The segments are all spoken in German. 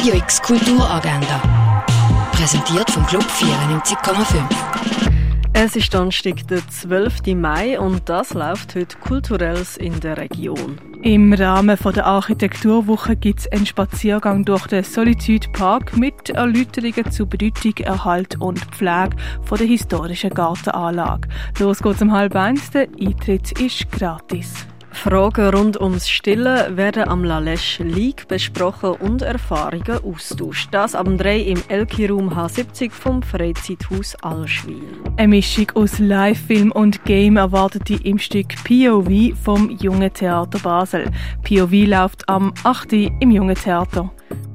Radio X Kulturagenda. Präsentiert vom Club 94,5. Es ist Donnerstag, der 12. Mai und das läuft heute Kulturelles in der Region. Im Rahmen der Architekturwoche gibt es einen Spaziergang durch den Solitude Park mit Erläuterungen zu Bedeutung, Erhalt und Pflege von der historischen Gartenanlage. Los geht's um halb eins, der Eintritt ist gratis. Fragen rund ums Stillen werden am La Leche League besprochen und Erfahrungen austauscht. Das am 3 im Elki Room H70 vom Freizeithaus Allschwil. Eine Mischung aus Live-Film und Game erwartet die im Stück POV vom Jungen Theater Basel. POV läuft am 8. im Jungen Theater.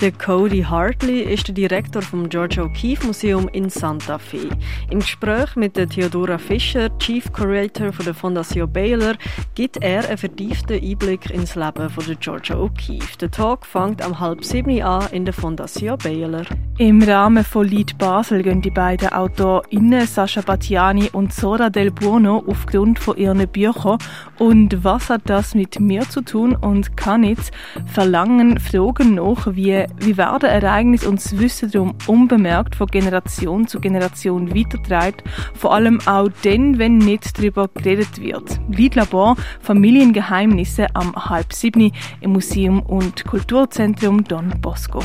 Der Cody Hartley ist der Direktor vom George O'Keeffe Museum in Santa Fe. Im Gespräch mit der Theodora Fischer, Chief Curator von der Fondation Baylor, gibt er einen vertieften Einblick ins Leben von der Georgia O'Keeffe. Der Talk fängt am halb sieben an in der Fondation Baylor. Im Rahmen von Lied Basel gehen die beiden AutorInnen Sascha Battiani und Sora Del Buono aufgrund von ihren Büchern und was hat das mit mir zu tun und kann jetzt verlangen Fragen nach, wie, wie werden Ereignisse und das Wissen darum unbemerkt von Generation zu Generation weitertreibt, vor allem auch dann, wenn nicht darüber geredet wird. Liedlabor Familiengeheimnisse am halb sieben im Museum und Kulturzentrum Don Bosco.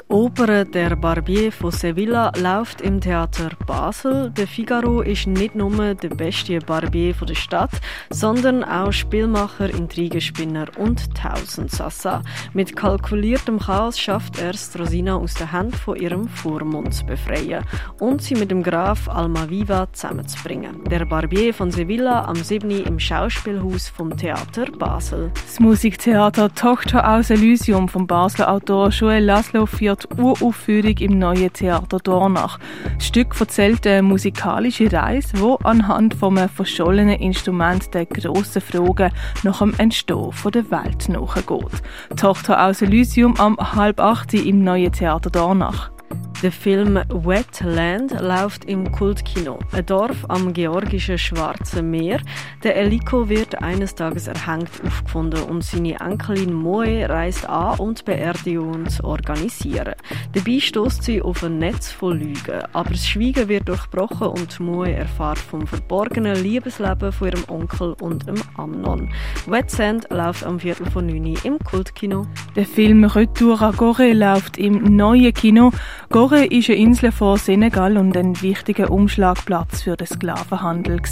Die Oper Der Barbier von Sevilla läuft im Theater Basel. Der Figaro ist nicht nur der beste Barbier der Stadt, sondern auch Spielmacher, Intrigenspinner und Tausendsassa. Mit kalkuliertem Chaos schafft er es, Rosina aus der Hand von ihrem Vormund zu befreien und sie mit dem Graf Almaviva zusammenzubringen. Der Barbier von Sevilla am 7. im Schauspielhaus vom Theater Basel. Das Musiktheater Tochter aus Elysium vom Basler Autor Joel Laszlo führt Uraufführung im neuen Theater Dornach. Das Stück erzählt eine musikalische Reise, wo anhand vom verschollenen Instrument der grossen Fragen nach dem Entstehen der Welt nachgeht. Tochter aus Elysium am halb acht im neuen Theater Dornach. Der Film Wetland läuft im Kultkino. Ein Dorf am georgischen Schwarzen Meer. Der Eliko wird eines Tages erhängt aufgefunden und seine Enkelin Moe reist an, die Beerdigung zu organisieren. Dabei stößt sie auf ein Netz von Lügen. Aber das Schweigen wird durchbrochen und Moe erfahrt vom verborgenen Liebesleben von ihrem Onkel und dem Amnon. Wet Sand läuft am Viertel von 9 im Kultkino. Der Film Retour à Gore läuft im neuen Kino. Gore Gore ist eine Insel von Senegal und ein wichtiger Umschlagplatz für den Sklavenhandel.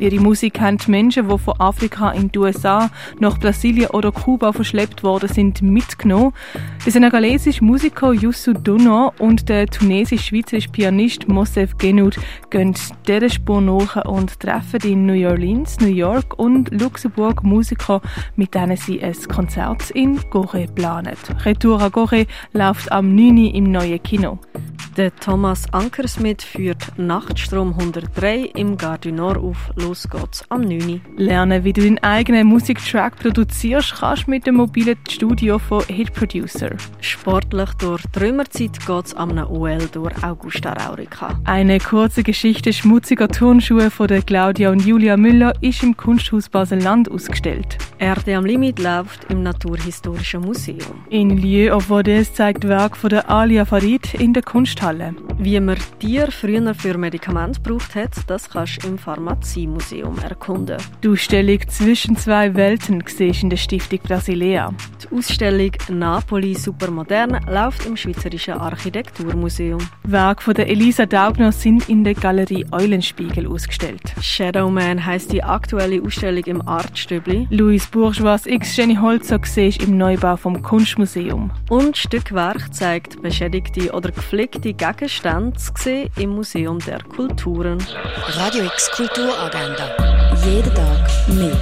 Ihre Musik haben die Menschen, die von Afrika in die USA, nach Brasilien oder Kuba verschleppt worden sind, mitgenommen. Der senegalesische Musiker Youssou Dono und der tunesisch-schweizerische Pianist Mosef Genoud gehen dieser Spur nach und treffen in New Orleans, New York und Luxemburg Musiker, mit denen sie ein Konzert in Gore planen. Retour à Gore läuft am 9. im neuen Kino. Der Thomas Ankersmith führt Nachtstrom 103 im Gardinor auf. Los geht's am 9. Lernen, wie du deinen eigenen Musiktrack produzierst, kannst mit dem mobilen Studio von Hit Producer. Sportlich durch die Römerzeit geht's am OL durch Augusta Raurica. Eine kurze Geschichte schmutziger Turnschuhe von der Claudia und Julia Müller ist im Kunsthaus Basel-Land ausgestellt. Erde am Limit läuft im Naturhistorischen Museum. In Lieu of Vaudes zeigt Werk von der Alia Farid in der Kunsthalle. Wie man Tiere früher für Medikamente gebraucht hat, das kannst du im Pharmaziemuseum erkunden. Die Ausstellung «Zwischen zwei Welten» siehst in der Stiftung Brasilea. Die Ausstellung «Napoli supermodern» läuft im Schweizerischen Architekturmuseum. Werke von der Elisa Daubner sind in der Galerie Eulenspiegel ausgestellt. «Shadowman» heisst die aktuelle Ausstellung im Artstübli. Louis Bourgeois x Jenny Holzer siehst im Neubau vom Kunstmuseum. Und Stückwerk zeigt beschädigte oder gepflegte Gegenstände im Museum der Kulturen. Radio X Kulturagenda. Jeden Tag mehr.